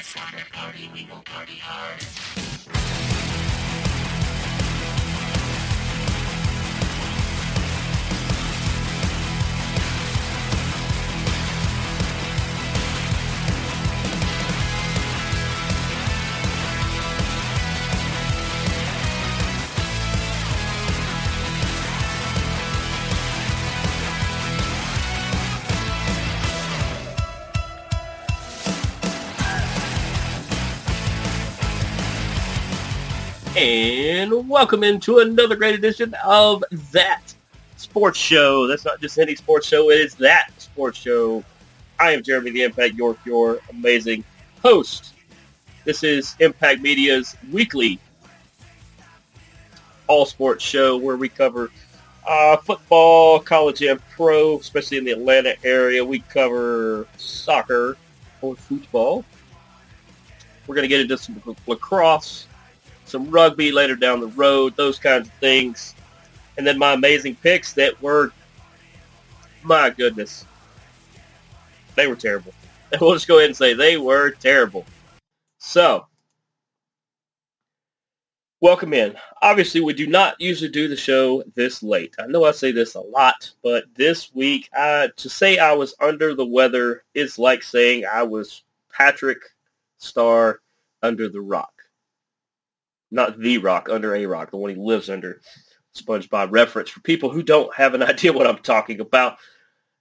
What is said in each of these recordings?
Time to party, we will party hard. And welcome into another great edition of That Sports Show. That's not just any sports show, it is That Sports Show. I am Jeremy the Impact York, your amazing host. This is Impact Media's weekly all sports show where we cover uh, football, college and pro, especially in the Atlanta area. We cover soccer or football. We're going to get into some lacrosse, some rugby later down the road, those kinds of things. And then my amazing picks that were, my goodness, they were terrible. And we'll just go ahead and say they were terrible. So, welcome in. Obviously, we do not usually do the show this late. I know I say this a lot, but this week, I, to say I was under the weather is like saying I was Patrick Star under the rock not the rock, under a rock, the one he lives under. SpongeBob reference for people who don't have an idea what I'm talking about.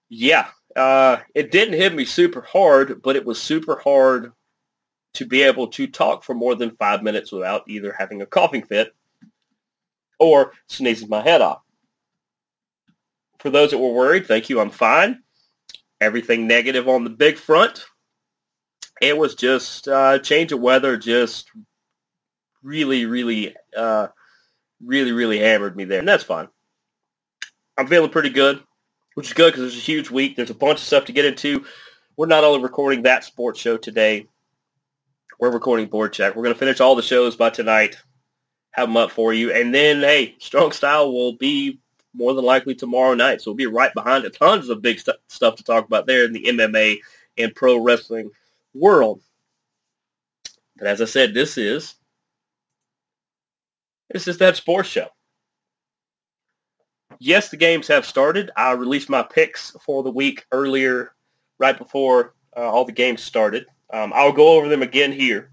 Yeah, uh, it didn't hit me super hard, but it was super hard to be able to talk for more than five minutes without either having a coughing fit or sneezing my head off. For those that were worried, thank you. I'm fine. Everything negative on the big front. It was just uh, change of weather, just really, really, uh, really, really hammered me there, and that's fine. I'm feeling pretty good, which is good because there's a huge week. There's a bunch of stuff to get into. We're not only recording that sports show today, we're recording Board Check. We're going to finish all the shows by tonight, have them up for you, and then, hey, Strong Style will be more than likely tomorrow night. So we'll be right behind it. Tons of big st- stuff to talk about there in the MMA and pro wrestling world. But as I said, this is this is that sports show. Yes, the games have started. I released my picks for the week earlier, right before uh, all the games started. Um, I'll go over them again here.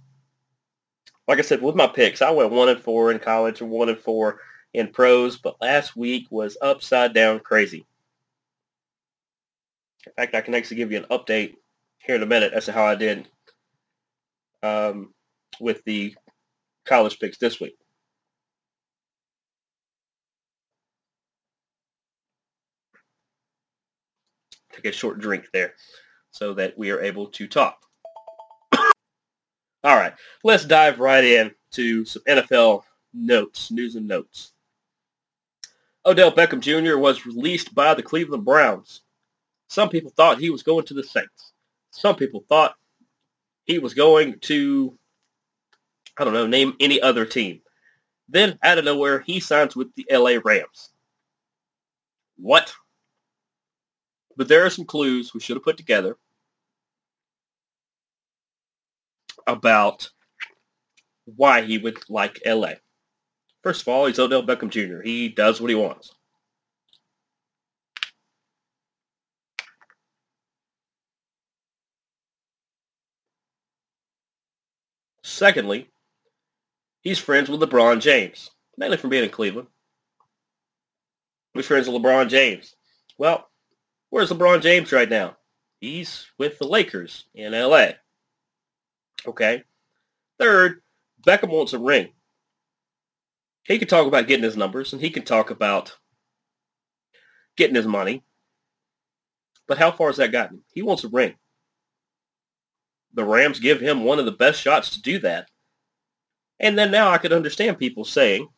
Like I said, with my picks, I went one and four in college and one and four in pros, but last week was upside down crazy. In fact, I can actually give you an update here in a minute as to how I did um, with the college picks this week. Take a short drink there so that we are able to talk. All right, let's dive right in to some NFL notes, news and notes. Odell Beckham Jr. was released by the Cleveland Browns. Some people thought he was going to the Saints. Some people thought he was going to, I don't know, name any other team. Then, out of nowhere, he signs with the LA Rams. What? But there are some clues we should have put together about why he would like LA. First of all, he's Odell Beckham Jr. He does what he wants. Secondly, he's friends with LeBron James, mainly from being in Cleveland. He's friends with LeBron James. Well, Where's LeBron James right now? He's with the Lakers in LA. Okay. Third, Beckham wants a ring. He can talk about getting his numbers and he can talk about getting his money. But how far has that gotten? He wants a ring. The Rams give him one of the best shots to do that. And then now I could understand people saying,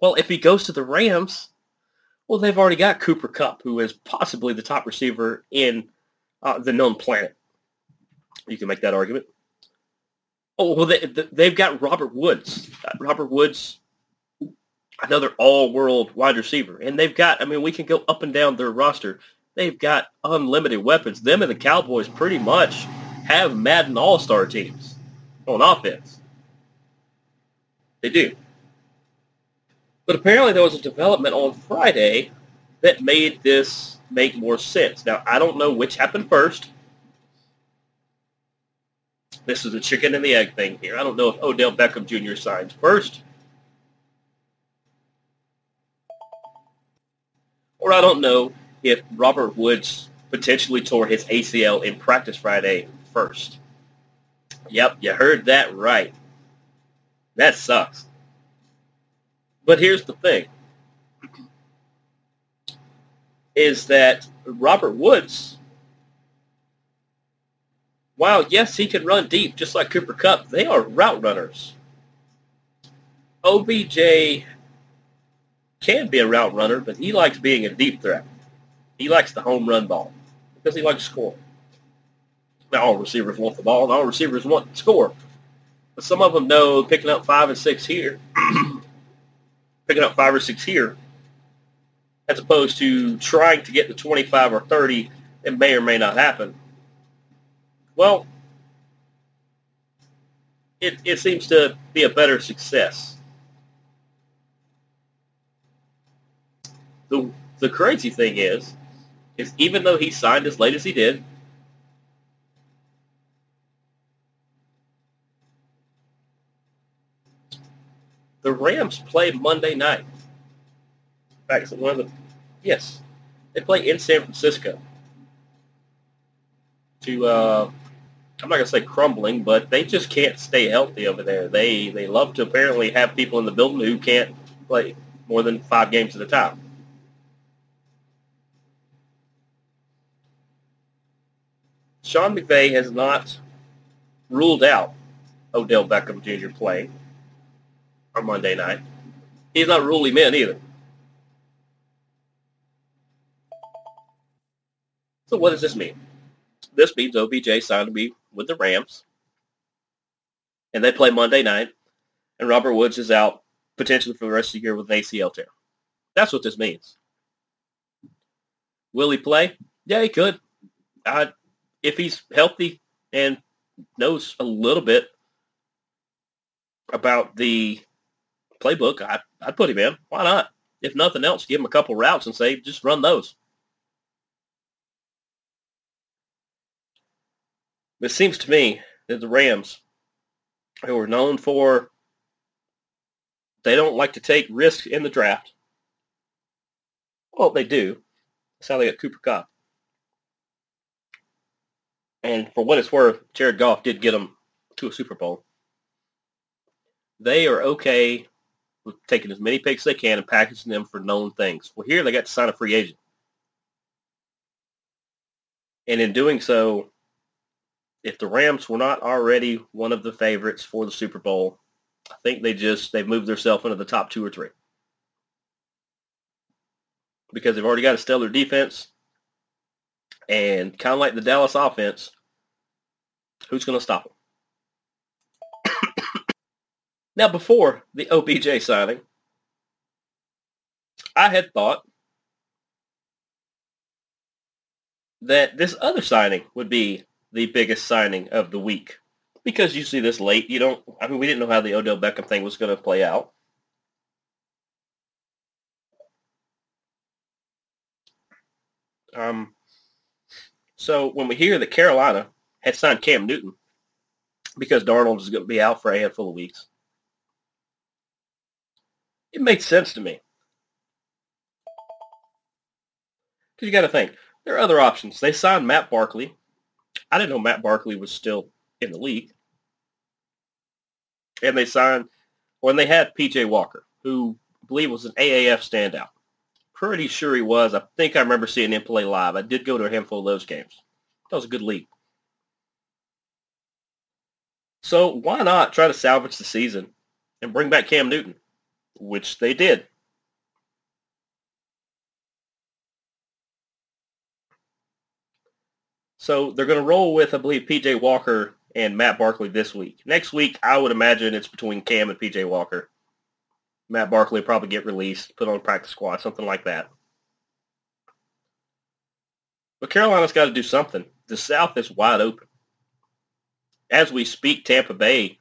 well, if he goes to the Rams, well, they've already got Cooper Kupp, who is possibly the top receiver in uh, the known planet. You can make that argument. Oh, well, they, they've got Robert Woods. Uh, Robert Woods, another all-world wide receiver. And they've got, I mean, we can go up and down their roster. They've got unlimited weapons. Them and the Cowboys pretty much have Madden All-Star teams on offense. They do. But apparently there was a development on Friday that made this make more sense. Now, I don't know which happened first. This is a chicken and the egg thing here. I don't know if Odell Beckham Jr. signs first. Or I don't know if Robert Woods potentially tore his ACL in practice Friday first. Yep, you heard that right. That sucks. But here's the thing. Is that Robert Woods, while yes, he can run deep just like Cooper Kupp, they are route runners. OBJ can be a route runner, but he likes being a deep threat. He likes the home run ball because he likes score. Now, all receivers want the ball, and all receivers want to score. But some of them know picking up five and six here, picking up five or six here, as opposed to trying to get to 25 or 30, it may or may not happen. Well, it, it seems to be a better success. The, the crazy thing is, is even though he signed as late as he did, the Rams play Monday night. In fact, one of the yes, they play in San Francisco. To uh, I'm not gonna say crumbling, but they just can't stay healthy over there. They they love to apparently have people in the building who can't play more than five games at a time. Sean McVay has not ruled out Odell Beckham Jr. playing on Monday night. He's not ruled him in either. So what does this mean? This means OBJ signed to be with the Rams, and they play Monday night, and Robert Woods is out potentially for the rest of the year with an ACL tear. That's what this means. Will he play? Yeah, he could. I, if he's healthy and knows a little bit about the playbook, I, I'd put him in. Why not? If nothing else, give him a couple routes and say, just run those. It seems to me that the Rams, who are known for, they don't like to take risks in the draft. Well, they do. That's how they got Cooper Kupp. And for what it's worth, Jared Goff did get them to a Super Bowl. They are okay taking as many picks as they can and packaging them for known things. Well, here they got to sign a free agent. And in doing so, if the Rams were not already one of the favorites for the Super Bowl, I think they just they've moved themselves into the top two or three because they've already got a stellar defense, and kind of like the Dallas offense, who's going to stop them? Now, before the OBJ signing, I had thought that this other signing would be the biggest signing of the week. Because you see this late, you don't, I mean, we didn't know how the Odell Beckham thing was going to play out. Um, so when we hear that Carolina had signed Cam Newton because Darnold is going to be out for a handful of weeks, it makes sense to me. Because you got to think, there are other options. They signed Matt Barkley, I didn't know Matt Barkley was still in the league. And they signed, when they had PJ Walker, who I believe was an AAF standout. Pretty sure he was. I think I remember seeing him play live. I did go to a handful of those games. That was a good league. So why not try to salvage the season and bring back Cam Newton, which they did. So they're going to roll with, I believe, PJ Walker and Matt Barkley this week. Next week, I would imagine it's between Cam and PJ Walker. Matt Barkley probably get released, put on practice squad, something like that. But Carolina's got to do something. The South is wide open. as we speak, Tampa Bay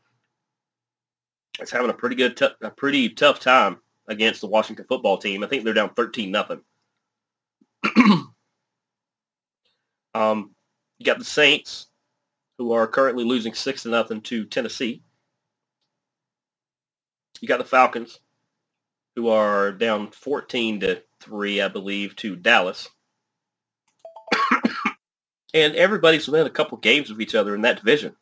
is having a pretty good, t- a pretty tough time against the Washington football team. I think they're down 13 nothing. um, you got the Saints, who are currently losing six to nothing to Tennessee. You got the Falcons, who are down 14 to three, I believe, to Dallas. and everybody's within a couple games of each other in that division.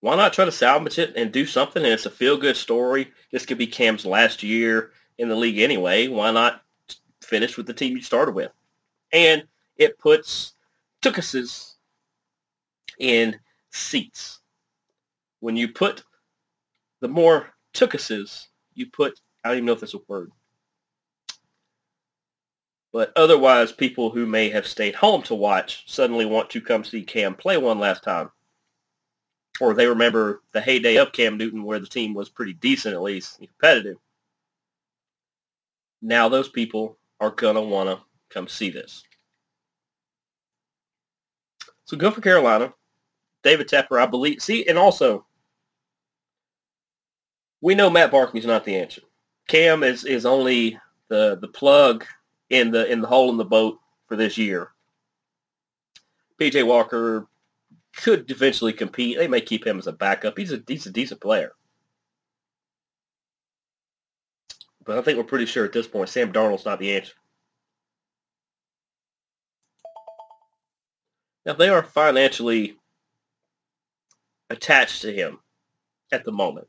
Why not try to salvage it and do something? And it's a feel-good story. This could be Cam's last year in the league anyway. Why not finish with the team you started with? And it puts Tookuses in seats. When you put the more Tookuses, you put, I don't even know if that's a word, but otherwise people who may have stayed home to watch suddenly want to come see Cam play one last time. Or they remember the heyday of Cam Newton where the team was pretty decent at least, competitive. Now those people are going to want to come see this. So go for Carolina. David Tepper, I believe. See, and also, we know Matt Barkley's not the answer. Cam is, is only the the plug in the in the hole in the boat for this year. PJ Walker could eventually compete. They may keep him as a backup. He's a he's a decent player. But I think we're pretty sure at this point Sam Darnold's not the answer. Now they are financially attached to him at the moment.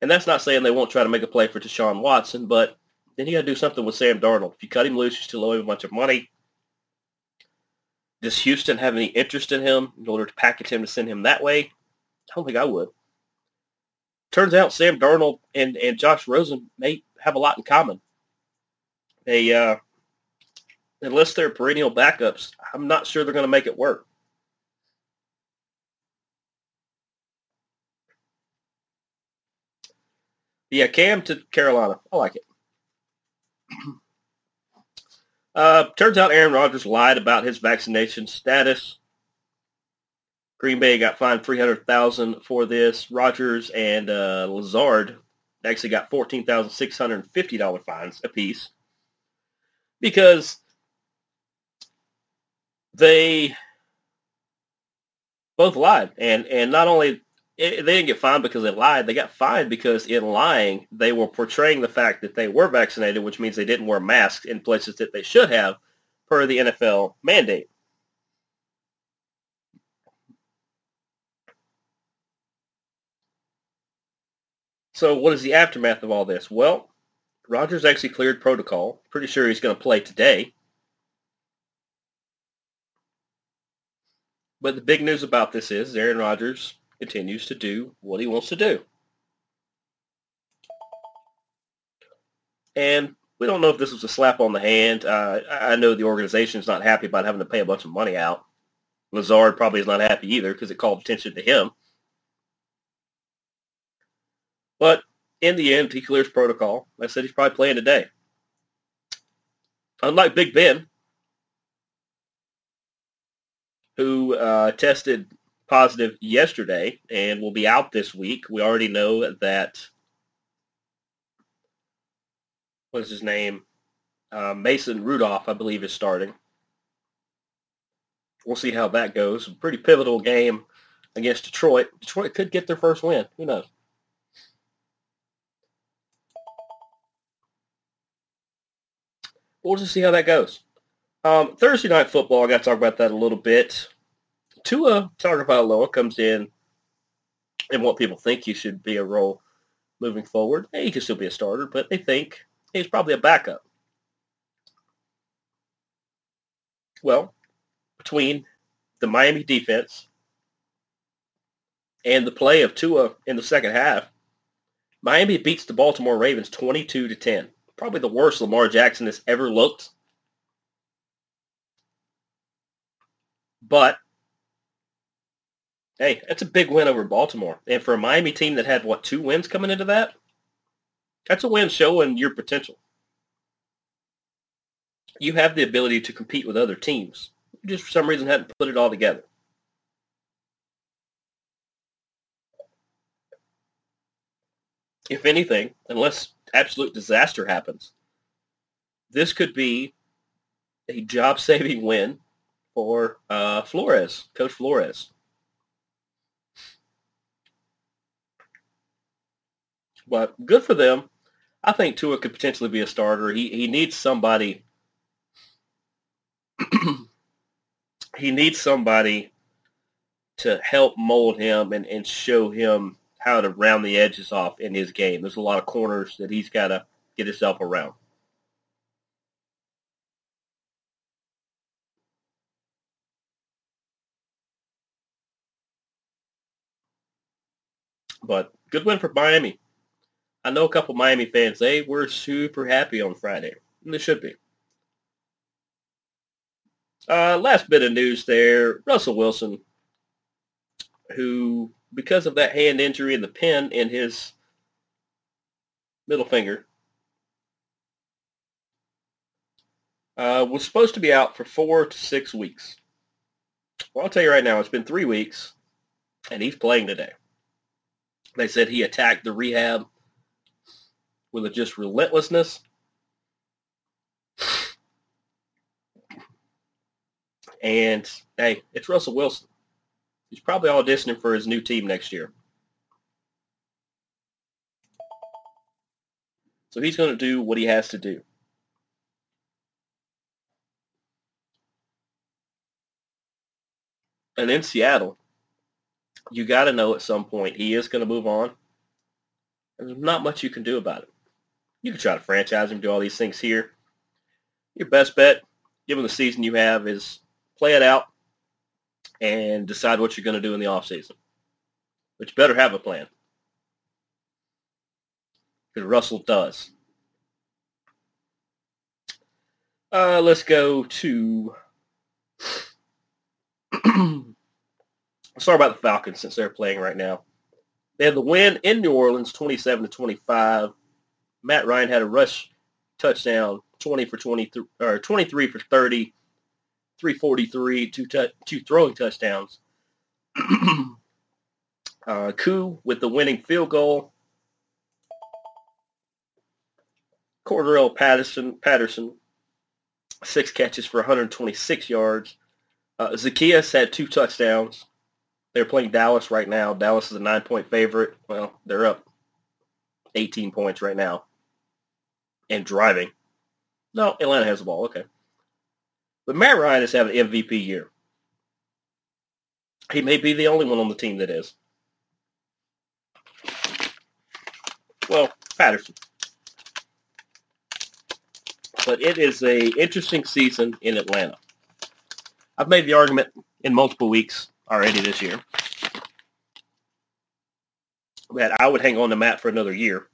And that's not saying they won't try to make a play for Deshaun Watson, but then you got to do something with Sam Darnold. If you cut him loose, you still owe him a bunch of money. Does Houston have any interest in him in order to package him to send him that way? I don't think I would. Turns out Sam Darnold and, and Josh Rosen may have a lot in common. They, uh, unless they're perennial backups, I'm not sure they're going to make it work. Yeah, Cam to Carolina. I like it. Uh, turns out Aaron Rodgers lied about his vaccination status. Green Bay got fined three hundred thousand for this. Rodgers and uh, Lazard actually got fourteen thousand six hundred fifty dollar fines apiece because they both lied, and and not only it, they didn't get fined because they lied. They got fined because in lying, they were portraying the fact that they were vaccinated, which means they didn't wear masks in places that they should have per the NFL mandate. So what is the aftermath of all this? Well, Rodgers actually cleared protocol. Pretty sure he's going to play today. But the big news about this is Aaron Rodgers continues to do what he wants to do. And we don't know if this was a slap on the hand. Uh, I know the organization is not happy about having to pay a bunch of money out. Lazard probably is not happy either because it called attention to him. But in the end, he clears protocol. I said he's probably playing today. Unlike Big Ben, who uh, tested positive yesterday and will be out this week. We already know that, what's his name? Uh, Mason Rudolph, I believe, is starting. We'll see how that goes. Pretty pivotal game against Detroit. Detroit could get their first win. Who knows? We'll just see how that goes. Um, Thursday night football, I got to talk about that a little bit. Tua Tagovailoa comes in and what people think he should be a role moving forward. He could still be a starter, but they think he's probably a backup. Well, between the Miami defense and the play of Tua in the second half, Miami beats the Baltimore Ravens 22 to 10. Probably the worst Lamar Jackson has ever looked. But hey, that's a big win over Baltimore. And for a Miami team that had, what, two wins coming into that? That's a win showing your potential. You have the ability to compete with other teams. You just for some reason hadn't put it all together. If anything, unless absolute disaster happens, this could be a job-saving win for uh, Flores, Coach Flores. But good for them. I think Tua could potentially be a starter. He he needs somebody. he needs somebody to help mold him and, and show him how to round the edges off in his game. There's a lot of corners that he's got to get himself around. But good win for Miami. I know a couple Miami fans, they were super happy on Friday. And they should be. Uh, last bit of news there. Russell Wilson, who, because of that hand injury and the pin in his middle finger, uh, was supposed to be out for four to six weeks. Well, I'll tell you right now, it's been three weeks, and he's playing today. They said he attacked the rehab with just relentlessness. And hey, it's Russell Wilson. He's probably auditioning for his new team next year. So he's going to do what he has to do. And in Seattle, you got to know at some point he is going to move on. And there's not much you can do about it. You can try to franchise him, do all these things here. Your best bet, given the season you have, is play it out and decide what you're going to do in the offseason. But you better have a plan. Because Russell does. Uh, let's go to... Sorry about the Falcons since they're playing right now. They had the win in New Orleans, 27 to 25. Matt Ryan had a rush touchdown, 20 for 23, or 23 for 30, 343, two, two throwing touchdowns. uh, Koo with the winning field goal. Cordarrelle Patterson, Patterson, six catches for 126 yards. Uh, Zaccheaus had two touchdowns. They're playing Dallas right now. Dallas is a nine-point favorite. Well, they're up 18 points right now and driving. No, Atlanta has the ball. Okay. But Matt Ryan is having an MVP year. He may be the only one on the team that is. Well, Patterson. But it is a interesting season in Atlanta. I've made the argument in multiple weeks already this year that I would hang on to Matt for another year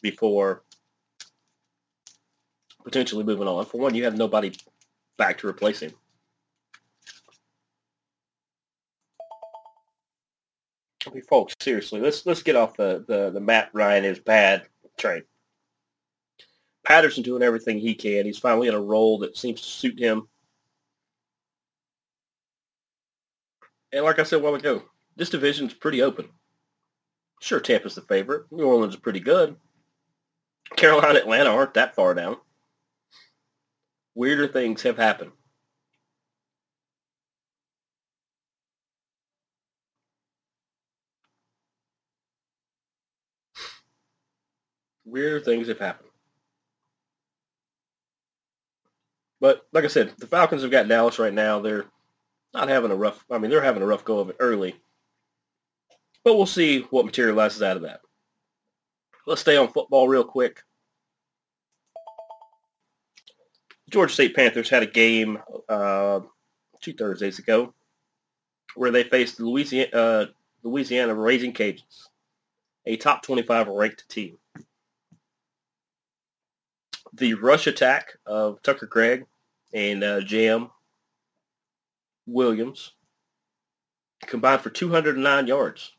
before potentially moving on. For one, you have nobody back to replace him. I mean, folks, seriously, let's let's get off the, the, the Matt Ryan is bad train. Patterson doing everything he can. He's finally in a role that seems to suit him. And like I said a while ago, this division's pretty open. Sure, Tampa's the favorite. New Orleans is pretty good. Carolina, Atlanta aren't that far down. Weirder things have happened. Weirder things have happened. But like I said, the Falcons have got Dallas right now. They're not having a rough. I mean, they're having a rough go of it early. But we'll see what materializes out of that. Let's stay on football real quick. Georgia State Panthers had a game uh, two Thursdays ago where they faced the Louisiana, uh, Louisiana Raging Cajuns, a top 25 ranked team. The rush attack of Tucker Gregg and uh, Jam Williams combined for 209 yards.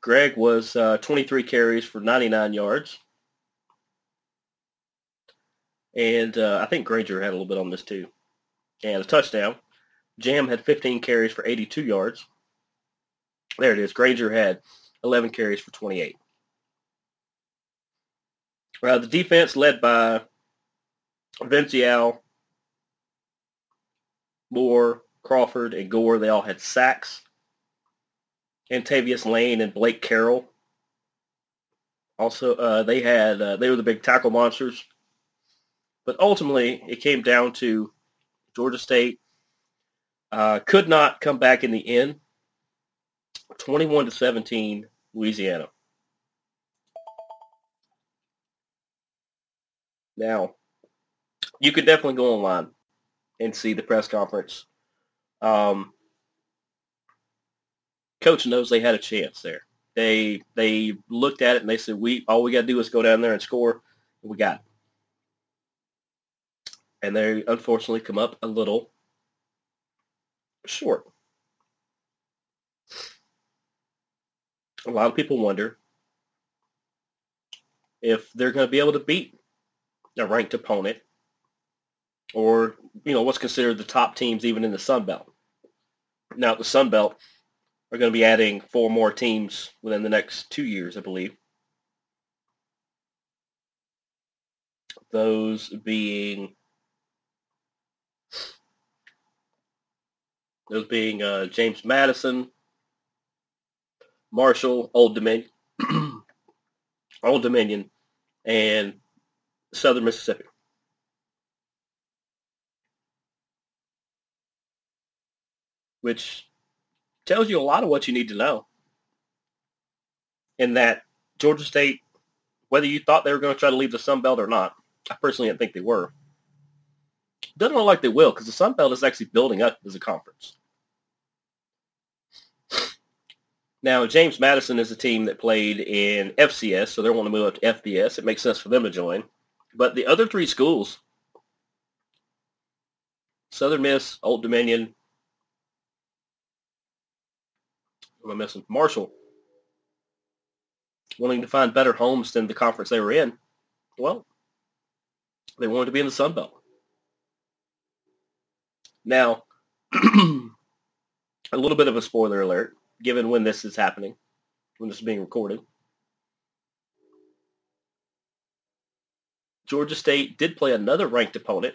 Gregg was uh, 23 carries for 99 yards. And uh, I think Granger had a little bit on this too. And a touchdown. Jam had 15 carries for 82 yards. There it is. Granger had 11 carries for 28. Uh, the defense led by Vincial, Moore, Crawford, and Gore, they all had sacks. Antavius Lane and Blake Carroll. Also, uh, they had uh, they were the big tackle monsters. But ultimately, it came down to Georgia State uh, could not come back in the end. 21 to 17, Louisiana. Now, you could definitely go online and see the press conference. Um, coach knows they had a chance there. They they looked at it and they said, "We all we got to do is go down there and score. We got it." And they unfortunately come up a little short. A lot of people wonder if they're going to be able to beat a ranked opponent or, you know, what's considered the top teams even in the Sun Belt. Now, the Sun Belt are going to be adding four more teams within the next two years, I believe. Those being those being uh, James Madison, Marshall, Old Dominion, Old Dominion, and Southern Mississippi. Which tells you a lot of what you need to know. In that Georgia State, whether you thought they were going to try to leave the Sun Belt or not, I personally didn't think they were. Doesn't look like they will because the Sun Belt is actually building up as a conference. Now, James Madison is a team that played in FCS, so they want to move up to FBS. It makes sense for them to join. But the other three schools, Southern Miss, Old Dominion, am I missing? Marshall, wanting to find better homes than the conference they were in. Well, they wanted to be in the Sun Belt. Now, a little bit of a spoiler alert, given when this is happening, when this is being recorded. Georgia State did play another ranked opponent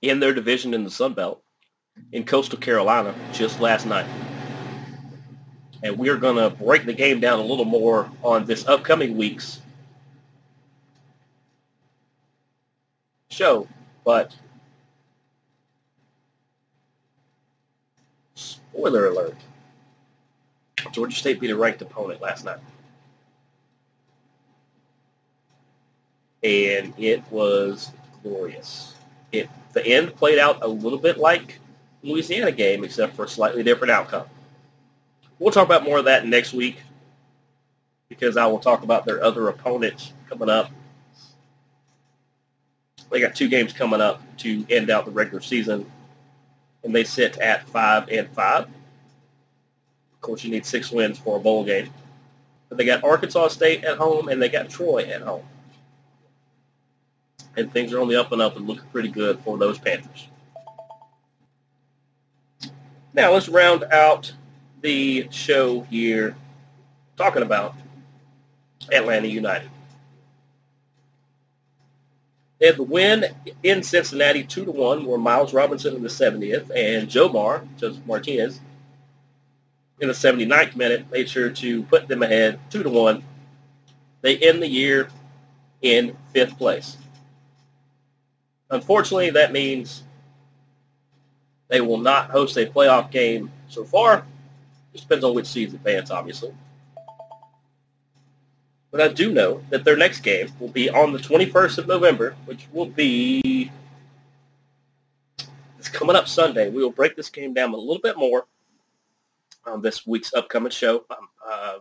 in their division in the Sun Belt in Coastal Carolina just last night. And we're going to break the game down a little more on this upcoming week's show. But spoiler alert, Georgia State beat a ranked opponent last night. And it was glorious. It the end played out a little bit like Louisiana game, except for a slightly different outcome. We'll talk about more of that next week because I will talk about their other opponents coming up. They got two games coming up to end out the regular season, and they sit at five and five. Of course, you need six wins for a bowl game. But they got Arkansas State at home, and they got Troy at home. And things are on the up and up and looking pretty good for those Panthers. Now let's round out the show here talking about Atlanta United. They had the win in Cincinnati 2 to 1, where Miles Robinson in the 70th and Joe Mar, Josef Martinez, in the 79th minute made sure to put them ahead 2 to 1. They end the year in fifth place. Unfortunately, that means they will not host a playoff game so far it depends on which seeds advance, obviously. But I do know that their next game will be on the 21st of November, which will be it's coming up Sunday. We will break this game down a little bit more on this week's upcoming show. Um, uh,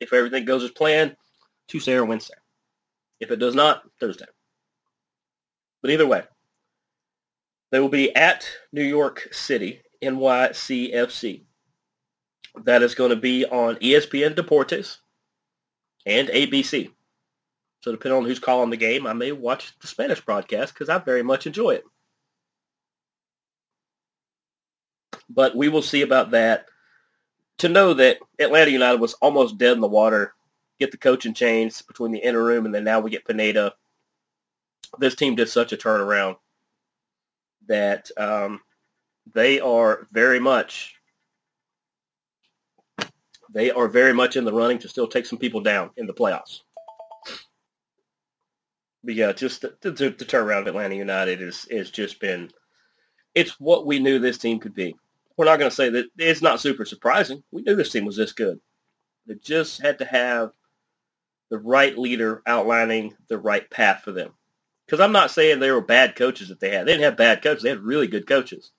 if everything goes as planned, Tuesday or Wednesday. If it does not, Thursday. But either way, they will be at New York City, NYCFC. That is going to be on ESPN Deportes and ABC. So depending on who's calling the game, I may watch the Spanish broadcast because I very much enjoy it. But we will see about that. to know that Atlanta United was almost dead in the water, get the coaching change between the interim and then now we get Pineda. This team did such a turnaround that um, they are very much they are very much in the running to still take some people down in the playoffs. But yeah, just the, the, the turnaround of Atlanta United is is just been it's what we knew this team could be. We're not going to say that it's not super surprising. We knew this team was this good. They just had to have the right leader outlining the right path for them. Because I'm not saying they were bad coaches that they had. They didn't have bad coaches. They had really good coaches.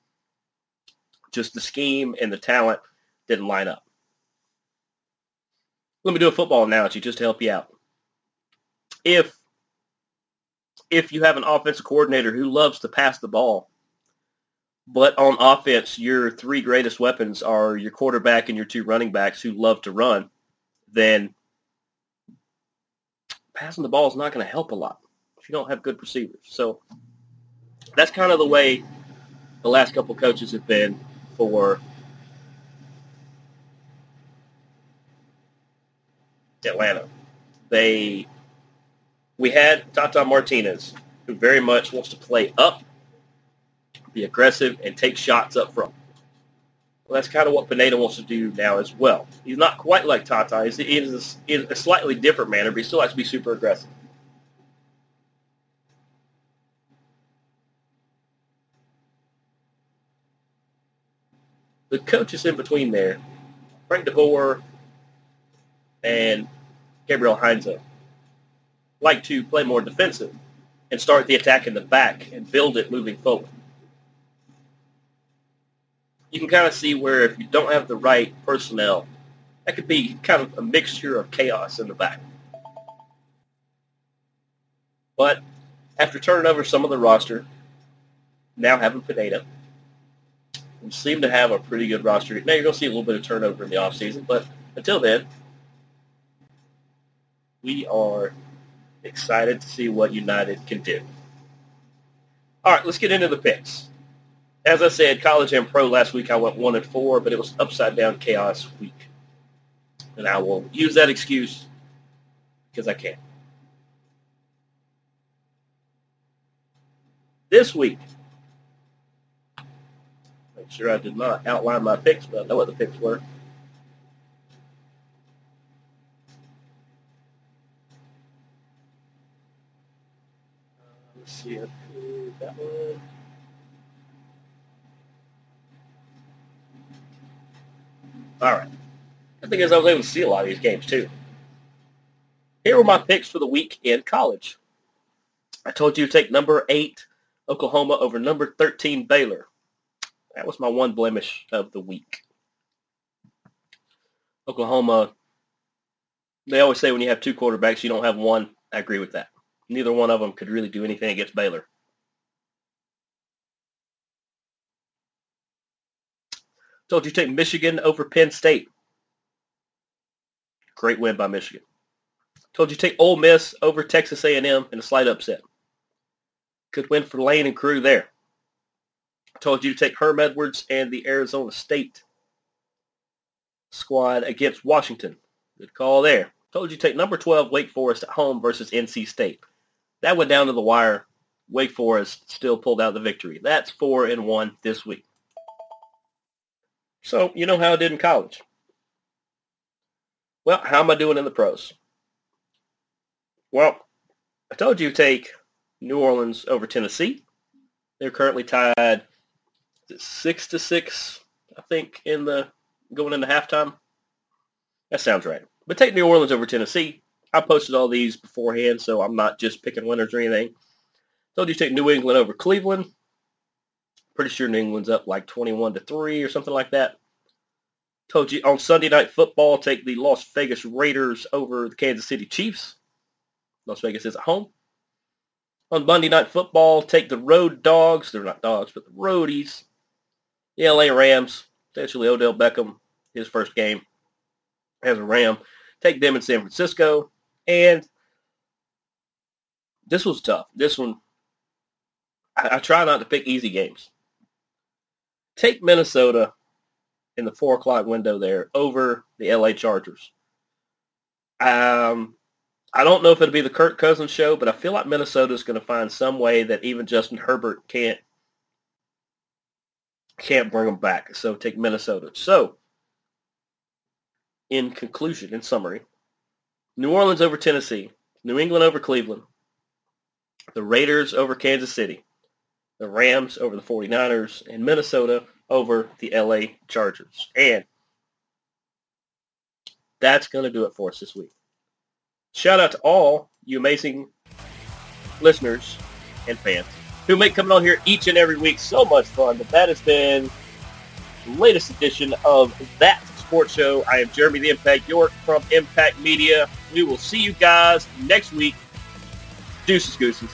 Just the scheme and the talent didn't line up. Let me do a football analogy just to help you out. If if you have an offensive coordinator who loves to pass the ball, but on offense, your three greatest weapons are your quarterback and your two running backs who love to run, then passing the ball is not going to help a lot if you don't have good receivers. So that's kind of the way the last couple coaches have been for Atlanta. They we had Tata Martinez, who very much wants to play up, be aggressive, and take shots up front. Well, that's kind of what Pineda wants to do now as well. He's not quite like Tata. He's, in a slightly different manner, but he still has to be super aggressive. The coaches in between there, Frank DeBoer and Gabriel Heinze, like to play more defensive and start the attack in the back and build it moving forward. You can kind of see where if you don't have the right personnel, that could be kind of a mixture of chaos in the back. But after turning over some of the roster, now having Pineda, we seem to have a pretty good roster. Now you're going to see a little bit of turnover in the offseason, but until then, we are excited to see what United can do. All right, let's get into the picks. As I said, college and pro last week I went one and four, but it was upside down chaos week. And I will use that excuse because I can't. This week, make sure I did not outline my picks, but I know what the picks were. Let's that one. All right. The thing is, I was able to see a lot of these games too. Here were my picks for the week in college. I told you to take number eight Oklahoma over number 13 Baylor. That was my one blemish of the week. Oklahoma, they always say when you have two quarterbacks, you don't have one. I agree with that neither one of them could really do anything against Baylor. Told you take Michigan over Penn State. Great win by Michigan. Told you take Ole Miss over Texas A&M in a slight upset. Good win for Lane and crew there. Told you to take Herm Edwards and the Arizona State squad against Washington. Good call there. Told you to take number 12 Wake Forest at home versus NC State. That went down to the wire. Wake Forest still pulled out the victory. That's four and one this week. So you know how I did in college. Well, how am I doing in the pros? Well, I told you take New Orleans over Tennessee. They're currently tied six to six, I think, in the going into halftime. That sounds right. But take New Orleans over Tennessee. I posted all these beforehand, so I'm not just picking winners or anything. Told you to take New England over Cleveland. Pretty sure New England's up like 21 to 3 or something like that. Told you on Sunday Night Football, take the Las Vegas Raiders over the Kansas City Chiefs. Las Vegas is at home. On Monday Night Football, take the Road Dogs. They're not dogs, but the Roadies. The LA Rams. Essentially Odell Beckham, his first game as a Ram. Take them in San Francisco. And this was tough. This one, I, I try not to pick easy games. Take Minnesota in the four o'clock window there over the LA Chargers. Um, I don't know if it'll be the Kirk Cousins show, but I feel like Minnesota's going to find some way that even Justin Herbert can't can't bring them back. So take Minnesota. So, in conclusion, in summary, New Orleans over Tennessee, New England over Cleveland, the Raiders over Kansas City, the Rams over the 49ers, and Minnesota over the LA Chargers. And that's going to do it for us this week. Shout out to all you amazing listeners and fans who make coming on here each and every week so much fun. But that has been the latest edition of That Sports Show. I am Jeremy the Impact York from Impact Media. We will see you guys next week. Deuces Gooses.